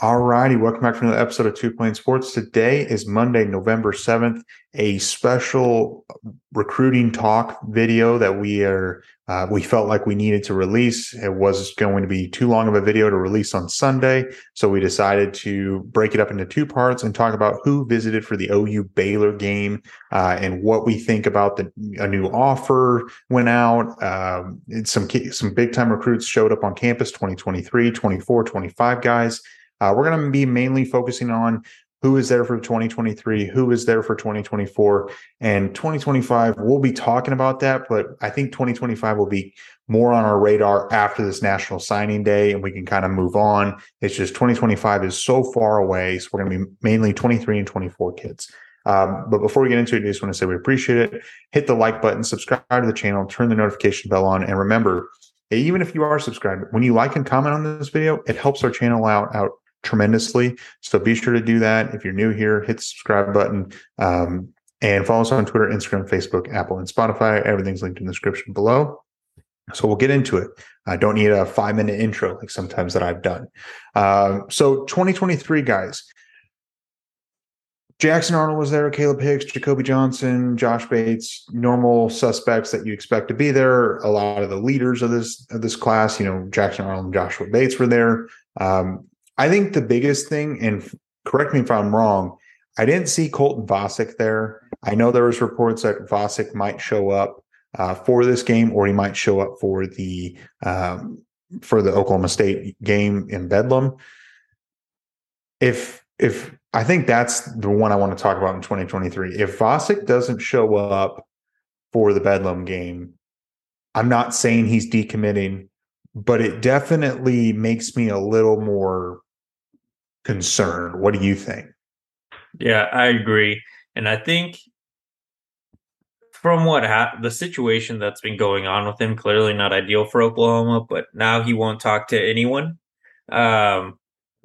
All righty, welcome back to another episode of Two Plane Sports. Today is Monday, November 7th, a special recruiting talk video that we are uh, we felt like we needed to release. It was going to be too long of a video to release on Sunday, so we decided to break it up into two parts and talk about who visited for the OU Baylor game uh, and what we think about the a new offer went out. Um, some some big time recruits showed up on campus 2023, 24, 25 guys. Uh, we're going to be mainly focusing on who is there for 2023, who is there for 2024, and 2025. We'll be talking about that, but I think 2025 will be more on our radar after this National Signing Day, and we can kind of move on. It's just 2025 is so far away, so we're going to be mainly 23 and 24 kids. Um, but before we get into it, I just want to say we appreciate it. Hit the like button, subscribe to the channel, turn the notification bell on, and remember, even if you are subscribed, when you like and comment on this video, it helps our channel out out tremendously. So be sure to do that. If you're new here, hit the subscribe button um, and follow us on Twitter, Instagram, Facebook, Apple, and Spotify. Everything's linked in the description below. So we'll get into it. I don't need a five minute intro like sometimes that I've done. Um, so 2023, guys. Jackson Arnold was there, Caleb Hicks, Jacoby Johnson, Josh Bates, normal suspects that you expect to be there. A lot of the leaders of this of this class, you know, Jackson Arnold and Joshua Bates were there. Um, I think the biggest thing, and correct me if I'm wrong, I didn't see Colton Vasek there. I know there was reports that Vasek might show up uh, for this game, or he might show up for the um, for the Oklahoma State game in Bedlam. If if I think that's the one I want to talk about in 2023. If Vasek doesn't show up for the Bedlam game, I'm not saying he's decommitting, but it definitely makes me a little more concern. What do you think? Yeah, I agree. And I think from what ha- the situation that's been going on with him, clearly not ideal for Oklahoma, but now he won't talk to anyone um,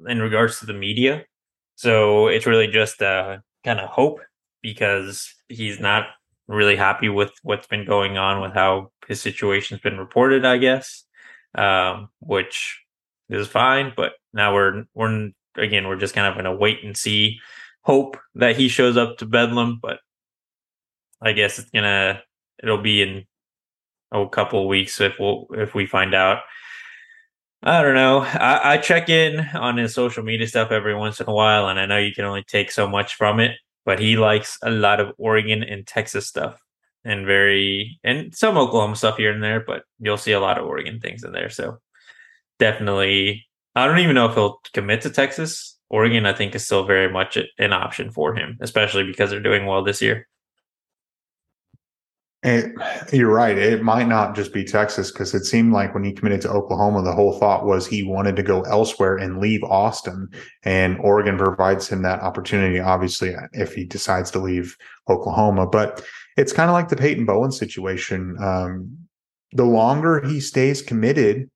in regards to the media. So it's really just a kind of hope because he's not really happy with what's been going on with how his situation's been reported, I guess, um, which is fine. But now we're we're again, we're just kind of going to wait and see, hope that he shows up to Bedlam. But I guess it's gonna it'll be in a couple weeks if we'll if we find out. I don't know. I, I check in on his social media stuff every once in a while, and I know you can only take so much from it. But he likes a lot of Oregon and Texas stuff, and very and some Oklahoma stuff here and there. But you'll see a lot of Oregon things in there. So definitely I don't even know if he'll commit to Texas. Oregon, I think, is still very much an option for him, especially because they're doing well this year. It, you're right. It might not just be Texas because it seemed like when he committed to Oklahoma, the whole thought was he wanted to go elsewhere and leave Austin. And Oregon provides him that opportunity, obviously, if he decides to leave Oklahoma. But it's kind of like the Peyton Bowen situation. Um, the longer he stays committed,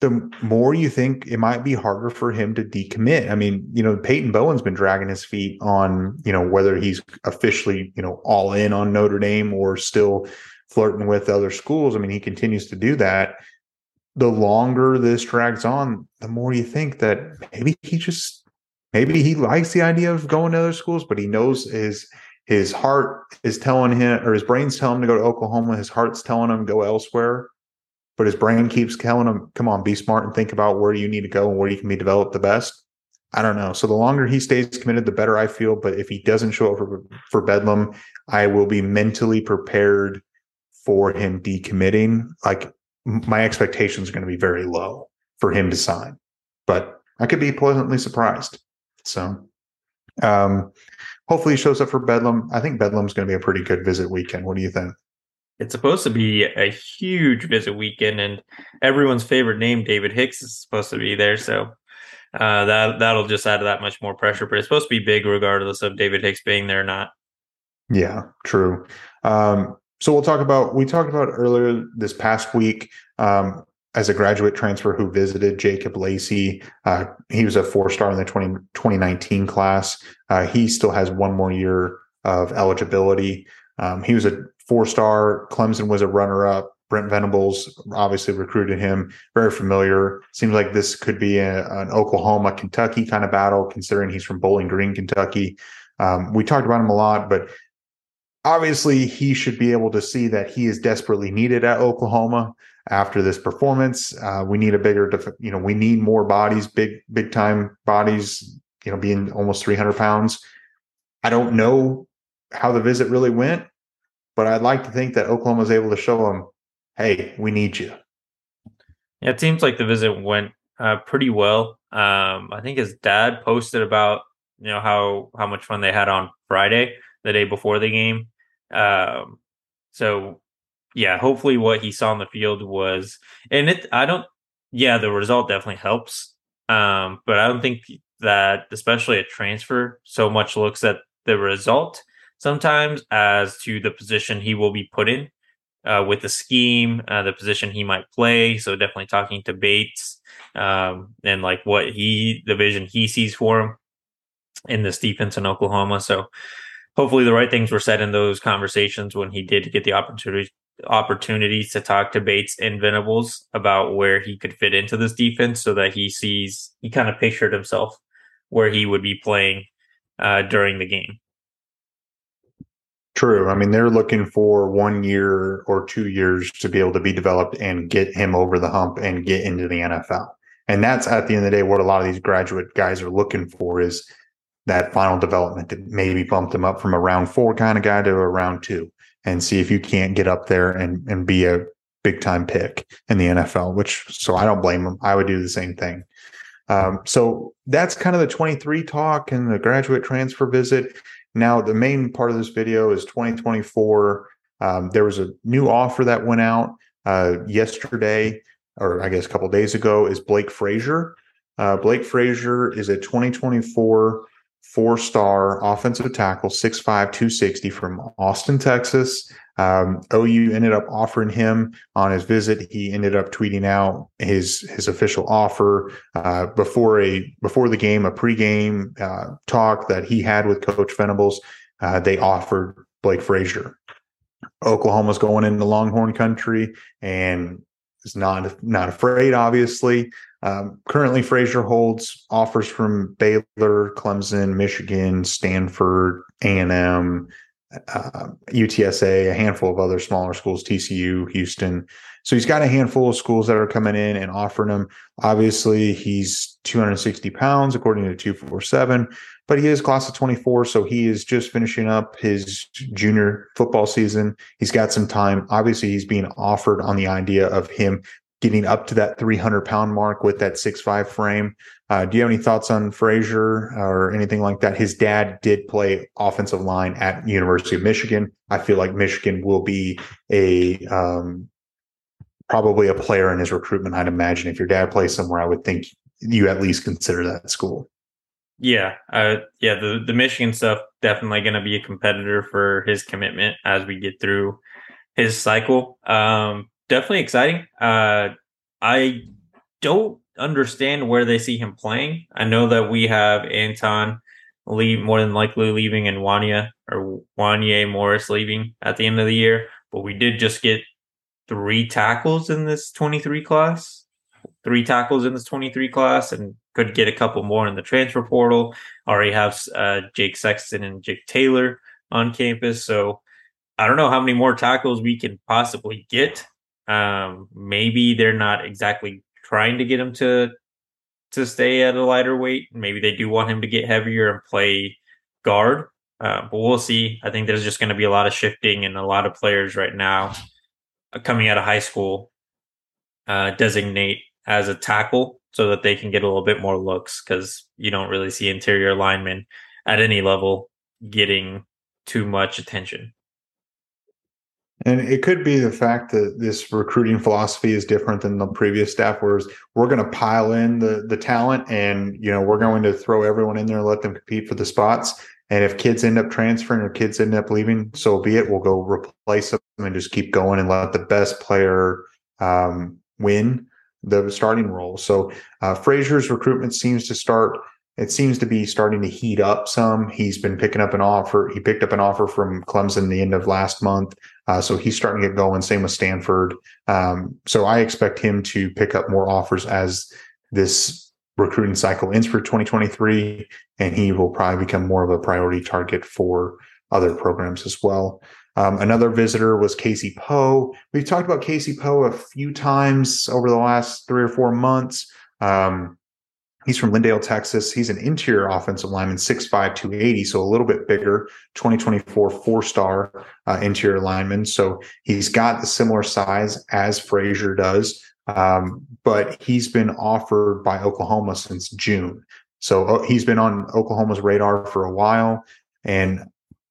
the more you think it might be harder for him to decommit. I mean, you know, Peyton Bowen's been dragging his feet on, you know, whether he's officially, you know, all in on Notre Dame or still flirting with other schools. I mean, he continues to do that. The longer this drags on, the more you think that maybe he just maybe he likes the idea of going to other schools, but he knows his his heart is telling him or his brain's telling him to go to Oklahoma, his heart's telling him go elsewhere but his brain keeps telling him, come on, be smart and think about where you need to go and where you can be developed the best. I don't know. So the longer he stays committed, the better I feel. But if he doesn't show up for, for Bedlam, I will be mentally prepared for him decommitting. Like my expectations are going to be very low for him to sign, but I could be pleasantly surprised. So, um, hopefully he shows up for Bedlam. I think Bedlam's going to be a pretty good visit weekend. What do you think? It's supposed to be a huge visit weekend, and everyone's favorite name, David Hicks, is supposed to be there. So uh, that that'll just add that much more pressure. But it's supposed to be big, regardless of David Hicks being there or not. Yeah, true. Um, so we'll talk about we talked about earlier this past week um, as a graduate transfer who visited Jacob Lacey. Uh, he was a four star in the 20, 2019 class. Uh, he still has one more year of eligibility. Um, he was a four star. Clemson was a runner up. Brent Venables obviously recruited him, very familiar. Seems like this could be a, an Oklahoma Kentucky kind of battle, considering he's from Bowling Green, Kentucky. Um, we talked about him a lot, but obviously he should be able to see that he is desperately needed at Oklahoma after this performance. Uh, we need a bigger, def- you know, we need more bodies, big, big time bodies, you know, being almost 300 pounds. I don't know how the visit really went, but I'd like to think that Oklahoma was able to show him, hey, we need you. Yeah, it seems like the visit went uh, pretty well. Um, I think his dad posted about you know how how much fun they had on Friday, the day before the game. Um, so yeah, hopefully what he saw on the field was, and it. I don't. Yeah, the result definitely helps. Um, but I don't think that, especially a transfer, so much looks at the result sometimes as to the position he will be put in uh, with the scheme, uh, the position he might play. So definitely talking to Bates um, and like what he, the vision he sees for him in this defense in Oklahoma. So hopefully the right things were said in those conversations when he did get the opportunity opportunities to talk to Bates and Venables about where he could fit into this defense so that he sees he kind of pictured himself where he would be playing uh, during the game. True. I mean, they're looking for one year or two years to be able to be developed and get him over the hump and get into the NFL. And that's at the end of the day what a lot of these graduate guys are looking for is that final development to maybe bump them up from a round four kind of guy to a round two and see if you can't get up there and, and be a big time pick in the NFL, which so I don't blame them. I would do the same thing. Um, so that's kind of the 23 talk and the graduate transfer visit. Now, the main part of this video is 2024. Um, there was a new offer that went out uh, yesterday, or I guess a couple days ago, is Blake Frazier. Uh, Blake Frazier is a 2024 four star offensive tackle, 6'5, 260 from Austin, Texas. Um, OU ended up offering him on his visit. He ended up tweeting out his his official offer uh, before a before the game, a pregame uh, talk that he had with Coach Venables. Uh, they offered Blake Frazier. Oklahoma's going into Longhorn country and is not not afraid. Obviously, um, currently Frazier holds offers from Baylor, Clemson, Michigan, Stanford, A and M uh, UTSA, a handful of other smaller schools, TCU, Houston. So he's got a handful of schools that are coming in and offering him. Obviously, he's 260 pounds according to 247, but he is class of 24. So he is just finishing up his junior football season. He's got some time. Obviously, he's being offered on the idea of him getting up to that 300 pound mark with that six five frame. Uh, do you have any thoughts on Frazier or anything like that? His dad did play offensive line at University of Michigan. I feel like Michigan will be a um, probably a player in his recruitment. I'd imagine if your dad plays somewhere, I would think you at least consider that school. Yeah, uh, yeah. The the Michigan stuff definitely going to be a competitor for his commitment as we get through his cycle. Um, definitely exciting. Uh, I don't understand where they see him playing. I know that we have Anton leave more than likely leaving and Wanya or Wanya Morris leaving at the end of the year, but we did just get three tackles in this 23 class. Three tackles in this 23 class and could get a couple more in the transfer portal. Already have uh, Jake Sexton and Jake Taylor on campus. So I don't know how many more tackles we can possibly get. Um, maybe they're not exactly trying to get him to to stay at a lighter weight. Maybe they do want him to get heavier and play guard. Uh, but we'll see. I think there's just going to be a lot of shifting and a lot of players right now coming out of high school uh, designate as a tackle so that they can get a little bit more looks because you don't really see interior linemen at any level getting too much attention. And it could be the fact that this recruiting philosophy is different than the previous staff, whereas we're going to pile in the the talent, and you know we're going to throw everyone in there and let them compete for the spots. And if kids end up transferring or kids end up leaving, so be it. We'll go replace them and just keep going and let the best player um, win the starting role. So uh, Frazier's recruitment seems to start it seems to be starting to heat up some. He's been picking up an offer. He picked up an offer from Clemson the end of last month. Uh, so he's starting to get going. Same with Stanford. Um, so I expect him to pick up more offers as this recruiting cycle ends for 2023. And he will probably become more of a priority target for other programs as well. Um, another visitor was Casey Poe. We've talked about Casey Poe a few times over the last three or four months. Um, He's from Lindale, Texas. He's an interior offensive lineman, 6'5, 280, so a little bit bigger, 2024 four star uh, interior lineman. So he's got the similar size as Frazier does, um, but he's been offered by Oklahoma since June. So uh, he's been on Oklahoma's radar for a while. And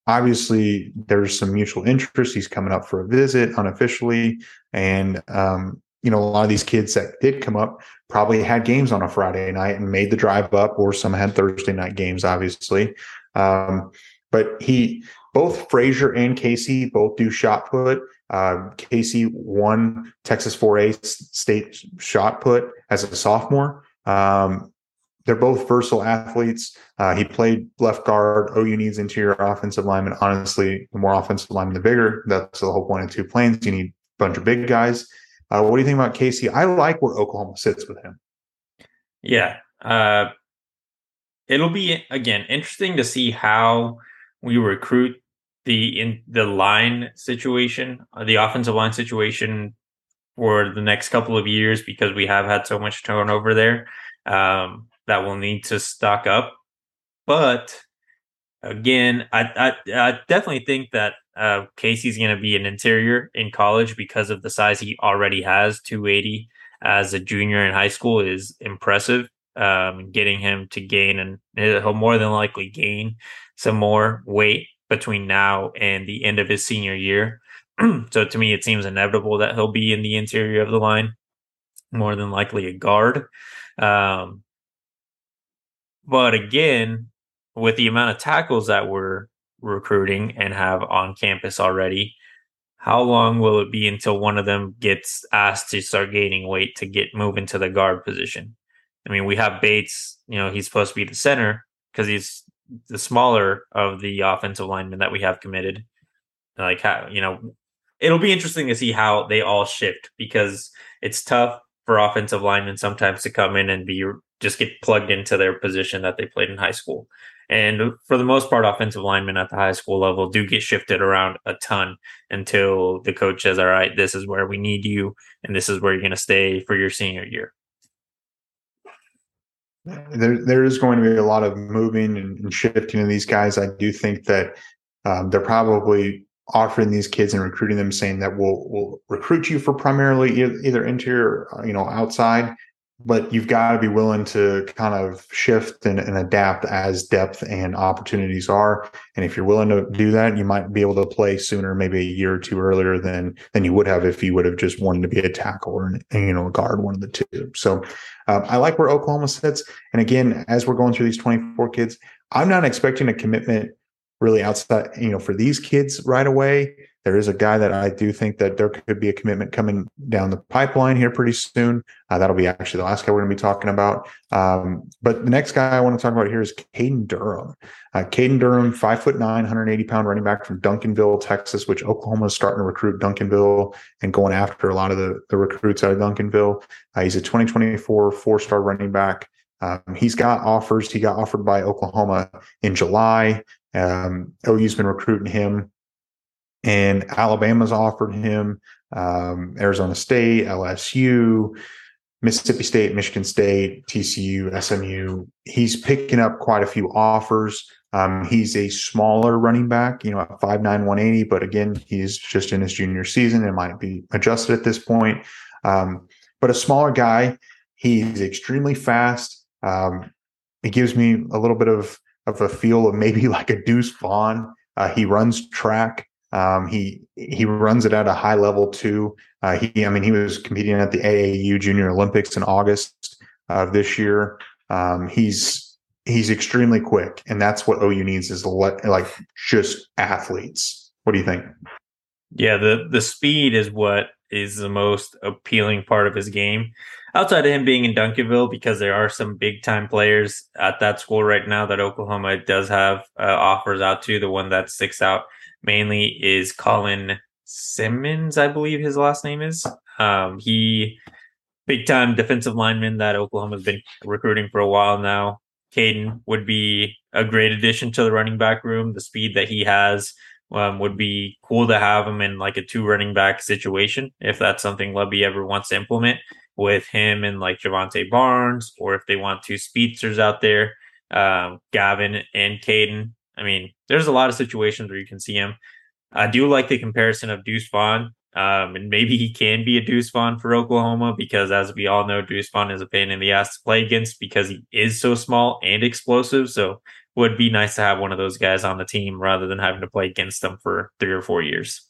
obviously, there's some mutual interest. He's coming up for a visit unofficially. And um, you know, a lot of these kids that did come up probably had games on a Friday night and made the drive up, or some had Thursday night games, obviously. Um, but he, both Frazier and Casey both do shot put. Uh, Casey won Texas 4A state shot put as a sophomore. Um, they're both versatile athletes. Uh, he played left guard. OU needs interior offensive lineman. Honestly, the more offensive lineman, the bigger. That's the whole point of two planes. You need a bunch of big guys. Uh, what do you think about Casey? I like where Oklahoma sits with him. Yeah. Uh, it'll be, again, interesting to see how we recruit the in the line situation, uh, the offensive line situation for the next couple of years because we have had so much turnover there um, that we'll need to stock up. But again, I, I, I definitely think that uh, Casey's going to be an interior in college because of the size he already has. 280 as a junior in high school is impressive. Um, getting him to gain and he'll more than likely gain some more weight between now and the end of his senior year. so to me, it seems inevitable that he'll be in the interior of the line, more than likely a guard. Um, but again, with the amount of tackles that we're recruiting and have on campus already, how long will it be until one of them gets asked to start gaining weight to get move into the guard position? I mean, we have Bates, you know, he's supposed to be the center because he's the smaller of the offensive linemen that we have committed. Like, how, you know, it'll be interesting to see how they all shift because it's tough for offensive linemen sometimes to come in and be just get plugged into their position that they played in high school. And for the most part, offensive linemen at the high school level do get shifted around a ton until the coach says, all right, this is where we need you, and this is where you're going to stay for your senior year. There, there is going to be a lot of moving and, and shifting in these guys. I do think that um, they're probably offering these kids and recruiting them, saying that we'll we'll recruit you for primarily either, either interior, you know, outside, but you've got to be willing to kind of shift and, and, adapt as depth and opportunities are. And if you're willing to do that, you might be able to play sooner, maybe a year or two earlier than than you would have if you would have just wanted to be a tackle or you know a guard, one of the two. So um, I like where Oklahoma sits. And again, as we're going through these 24 kids, I'm not expecting a commitment really outside, you know, for these kids right away. There is a guy that I do think that there could be a commitment coming down the pipeline here pretty soon. Uh, that'll be actually the last guy we're going to be talking about. Um, but the next guy I want to talk about here is Caden Durham. Uh, Caden Durham, five foot nine, 180 pound running back from Duncanville, Texas, which Oklahoma is starting to recruit Duncanville and going after a lot of the, the recruits out of Duncanville. Uh, he's a 2024 four star running back. Um, he's got offers. He got offered by Oklahoma in July. Um, OU's been recruiting him and Alabama's offered him, um, Arizona State, LSU, Mississippi State, Michigan State, TCU, SMU. He's picking up quite a few offers. Um, he's a smaller running back, you know, at 5'9, 180, but again, he's just in his junior season and might be adjusted at this point. Um, but a smaller guy, he's extremely fast. Um, it gives me a little bit of, of a feel of maybe like a Deuce Vaughn. Uh, he runs track. Um, he he runs it at a high level too. Uh, he, I mean, he was competing at the AAU Junior Olympics in August of this year. Um, he's he's extremely quick, and that's what OU needs is like just athletes. What do you think? Yeah, the the speed is what is the most appealing part of his game. Outside of him being in Duncanville, because there are some big time players at that school right now that Oklahoma does have uh, offers out to. The one that sticks out mainly is Colin Simmons, I believe his last name is. Um, he big time defensive lineman that Oklahoma's been recruiting for a while now. Caden would be a great addition to the running back room. The speed that he has um, would be cool to have him in like a two running back situation if that's something Lebby ever wants to implement with him and like Jovantae Barnes, or if they want two speedsters out there, um, Gavin and Caden. I mean, there's a lot of situations where you can see him. I do like the comparison of Deuce Vaughn. Um, and maybe he can be a Deuce Vaughn for Oklahoma because, as we all know, Deuce Vaughn is a pain in the ass to play against because he is so small and explosive. So, would be nice to have one of those guys on the team rather than having to play against them for three or four years.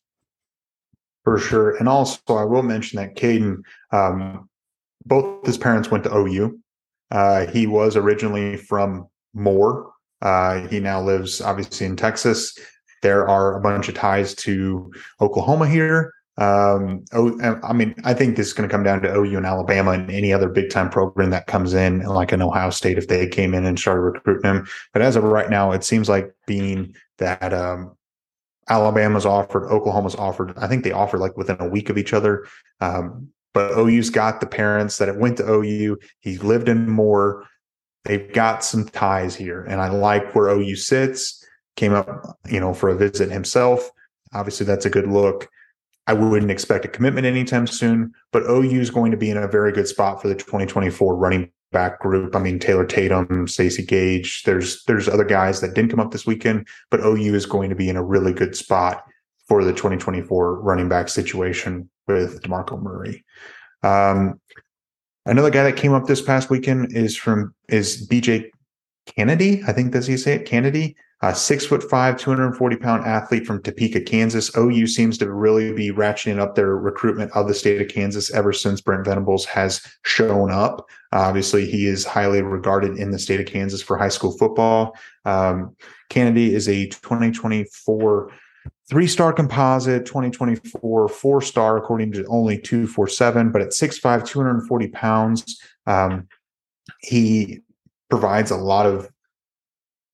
For sure. And also, I will mention that Caden, um, both his parents went to OU. Uh, he was originally from Moore. Uh, he now lives obviously in Texas. There are a bunch of ties to Oklahoma here. Um, oh, I mean, I think this is going to come down to OU and Alabama and any other big time program that comes in, like an Ohio State, if they came in and started recruiting him. But as of right now, it seems like being that um, Alabama's offered, Oklahoma's offered. I think they offered like within a week of each other. Um, but OU's got the parents that it went to OU. He lived in Moore. They've got some ties here, and I like where OU sits. Came up, you know, for a visit himself. Obviously, that's a good look. I wouldn't expect a commitment anytime soon, but OU is going to be in a very good spot for the 2024 running back group. I mean, Taylor Tatum, Stacey Gage. There's there's other guys that didn't come up this weekend, but OU is going to be in a really good spot for the 2024 running back situation with DeMarco Murray. Um, another guy that came up this past weekend is from is BJ Kennedy. I think does he say it? Kennedy. A six foot five, 240 pound athlete from Topeka, Kansas. OU seems to really be ratcheting up their recruitment of the state of Kansas ever since Brent Venables has shown up. Obviously, he is highly regarded in the state of Kansas for high school football. Um, Kennedy is a 2024 three star composite, 2024 four star, according to only 247, but at 6'5, 240 pounds, um, he provides a lot of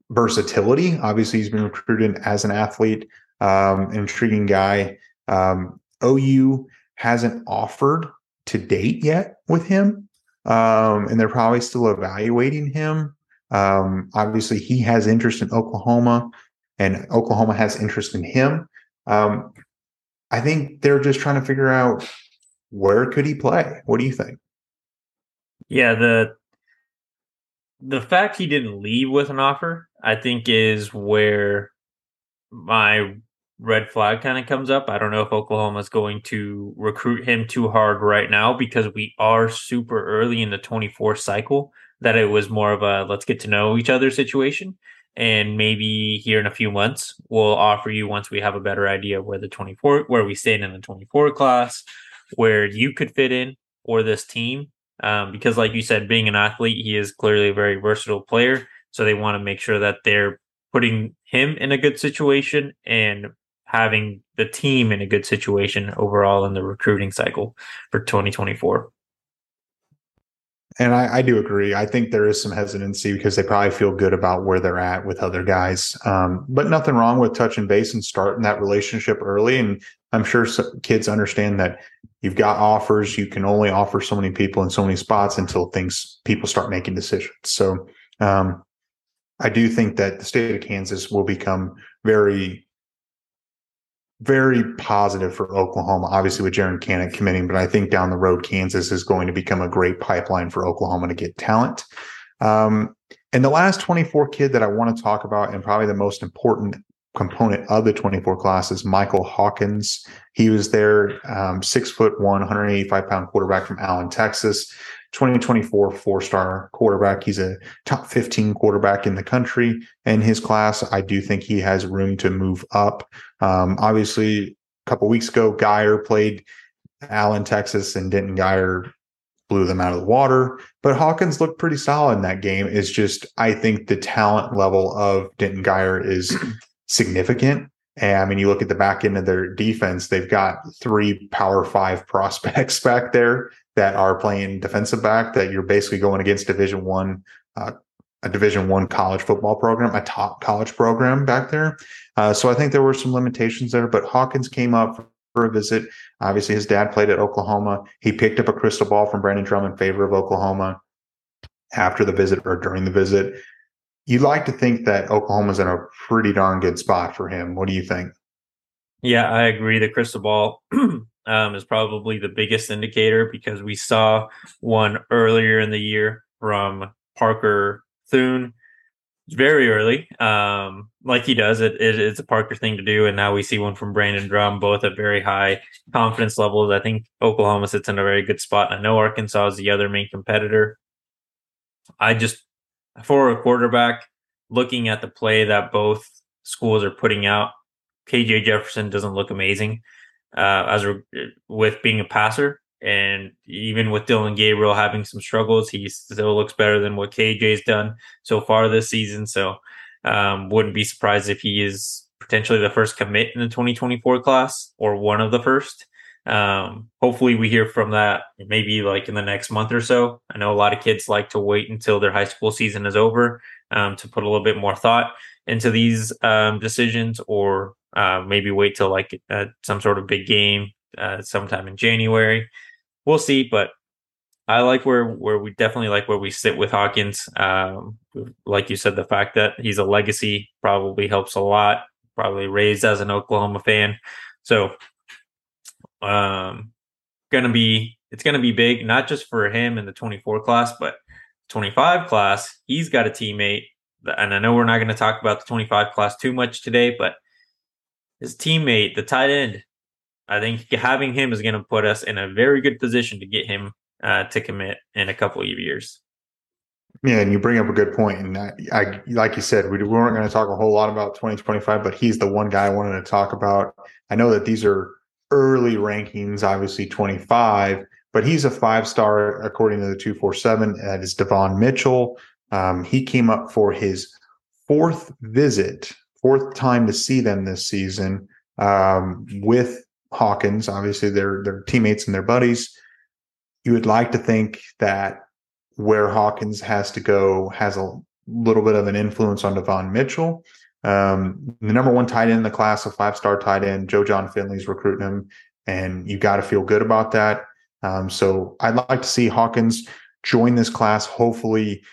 versatility. Obviously, he's been recruited as an athlete, um, intriguing guy. Um, OU hasn't offered to date yet with him, um, and they're probably still evaluating him. Um, obviously, he has interest in Oklahoma, and Oklahoma has interest in him. Um, I think they're just trying to figure out where could he play. What do you think? Yeah, the the fact he didn't leave with an offer, I think, is where my red flag kind of comes up. I don't know if Oklahoma is going to recruit him too hard right now because we are super early in the 24 cycle. That it was more of a let's get to know each other situation. And maybe here in a few months, we'll offer you once we have a better idea where the 24, where we stand in the 24 class, where you could fit in or this team um, because, like you said, being an athlete, he is clearly a very versatile player. So they want to make sure that they're putting him in a good situation and having the team in a good situation overall in the recruiting cycle for 2024. And I, I, do agree. I think there is some hesitancy because they probably feel good about where they're at with other guys. Um, but nothing wrong with touching base and starting that relationship early. And I'm sure kids understand that you've got offers. You can only offer so many people in so many spots until things people start making decisions. So um, I do think that the state of Kansas will become very very positive for Oklahoma, obviously with Jaren Kanak committing, but I think down the road, Kansas is going to become a great pipeline for Oklahoma to get talent. Um, and the last 24 kid that I want to talk about, and probably the most important component of the 24 class is Michael Hawkins. He was there, um, six foot one, 185 pound quarterback from Allen, Texas. 2024 four star quarterback. He's a top 15 quarterback in the country in his class. I do think he has room to move up. Um, obviously, a couple weeks ago, Guyer played Allen, Texas, and Denton Guyer blew them out of the water. But Hawkins looked pretty solid in that game. It's just, I think the talent level of Denton Guyer is significant. And I mean, you look at the back end of their defense, they've got three power five prospects back there that are playing defensive back that you're basically going against division one, uh, a division one college football program, a top college program back there. Uh, so I think there were some limitations there, but Hawkins came up for a visit. Obviously, his dad played at Oklahoma. He picked up a crystal ball from Brandon Drumm in favor of Oklahoma after the visit or during the visit. you'd like to think that Oklahoma's in a pretty darn good spot for him. What do you think? Yeah, I agree. The crystal ball um, is probably the biggest indicator because we saw one earlier in the year from Parker Thune very early, um, like he does. It, it, it's a Parker thing to do, and now we see one from Brandon Drumm, both at very high confidence levels. I think Oklahoma sits in a very good spot. I know Arkansas is the other main competitor. I just for a quarterback, looking at the play that both schools are putting out, KJ Jefferson doesn't look amazing uh, as with being a passer. And even with Dillon Gabriel having some struggles, he still looks better than what KJ's done so far this season. So um, wouldn't be surprised if he is potentially the first commit in the 2024 class or one of the first. Um, hopefully we hear from that maybe like in the next month or so. I know a lot of kids like to wait until their high school season is over um, to put a little bit more thought into these um, decisions or uh, maybe wait till like uh, some sort of big game uh, sometime in January we'll see. But I like where where we definitely like where we sit with Hawkins. Um, like you said, the fact that he's a legacy probably helps a lot. Probably raised as an Oklahoma fan, so um, gonna be it's gonna be big, not just for him in the 24 class, but 25 class. He's got a teammate, and I know we're not going to talk about the 25 class too much today, but his teammate, the tight end, I think having him is going to put us in a very good position to get him uh, to commit in a couple of years. Yeah, and you bring up a good point. And I, I like you said, we, we weren't going to talk a whole lot about 2025, but he's the one guy I wanted to talk about. I know that these are early rankings, obviously 25, but he's a five star according to the 247. That is Devon Mitchell. Um, he came up for his fourth visit, fourth time to see them this season um, with Hawkins. Obviously, they're they're teammates and they're buddies. You would like to think that where Hawkins has to go has a little bit of an influence on Devon Mitchell. Um, the number one tight end in the class, a five star tight end, Joe Jon Finley's recruiting him, and you got to feel good about that. Um, so I'd like to see Hawkins join this class. Hopefully,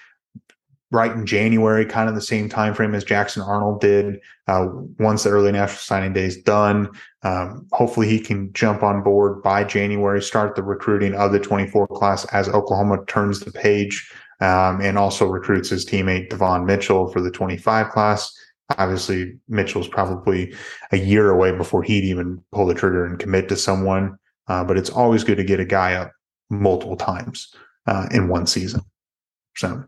right in January, kind of the same time frame as Jackson Arnold did. Uh, once the early national signing day is done, um, hopefully he can jump on board by January, start the recruiting of the 24 class as Oklahoma turns the page, um, and also recruits his teammate Devon Mitchell for the 25 class. Obviously, Mitchell's probably a year away before he'd even pull the trigger and commit to someone. Uh, but it's always good to get a guy up multiple times uh, in one season. So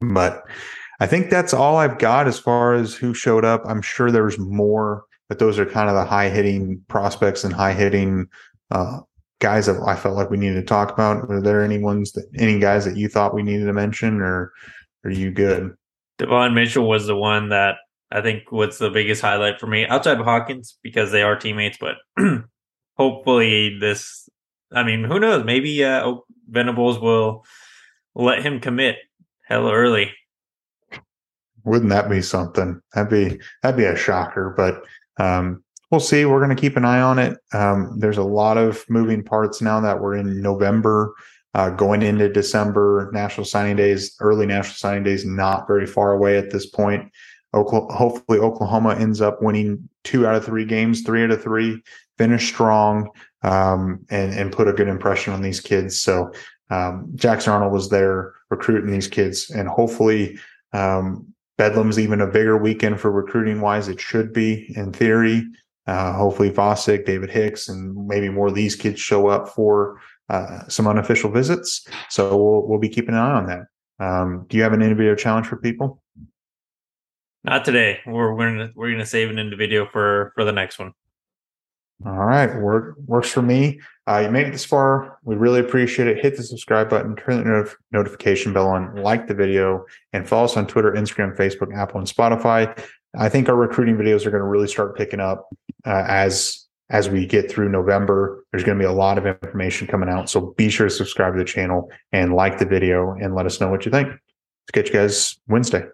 but I think that's all I've got as far as who showed up. I'm sure there's more, but those are kind of the high hitting prospects and high hitting uh, guys that I felt like we needed to talk about. Were there any ones that any guys that you thought we needed to mention, or are you good? Devon Mitchell was the one that I think was the biggest highlight for me outside of Hawkins because they are teammates, but hopefully this. I mean, who knows? Maybe uh, Venables will let him commit hella early. Wouldn't that be something? That'd be that'd be a shocker. But um, we'll see. We're going to keep an eye on it. Um, there's a lot of moving parts now that we're in November, uh, going into December. National Signing Days, early National Signing Days, not very far away at this point. Oklahoma, hopefully, Oklahoma ends up winning two out of three games, three out of three, finish strong, um, and and put a good impression on these kids. So um, Jackson Arnold was there recruiting these kids, and hopefully, um, Bedlam's even a bigger weekend for recruiting wise. It should be in theory. Uh, hopefully, Vasek, David Hicks, and maybe more of these kids show up for uh, some unofficial visits. So we'll we'll be keeping an eye on that. Um, do you have an individual challenge for people? Not today. We're we're gonna we're gonna save an individual for for the next one. All right, work works for me. Uh, you made it this far. We really appreciate it. Hit the subscribe button, turn the not- notification bell on, like the video, and follow us on Twitter, Instagram, Facebook, Apple, and Spotify. I think our recruiting videos are going to really start picking up uh, as as we get through November. There's going to be a lot of information coming out, so be sure to subscribe to the channel and like the video and let us know what you think. Let's get you guys Wednesday.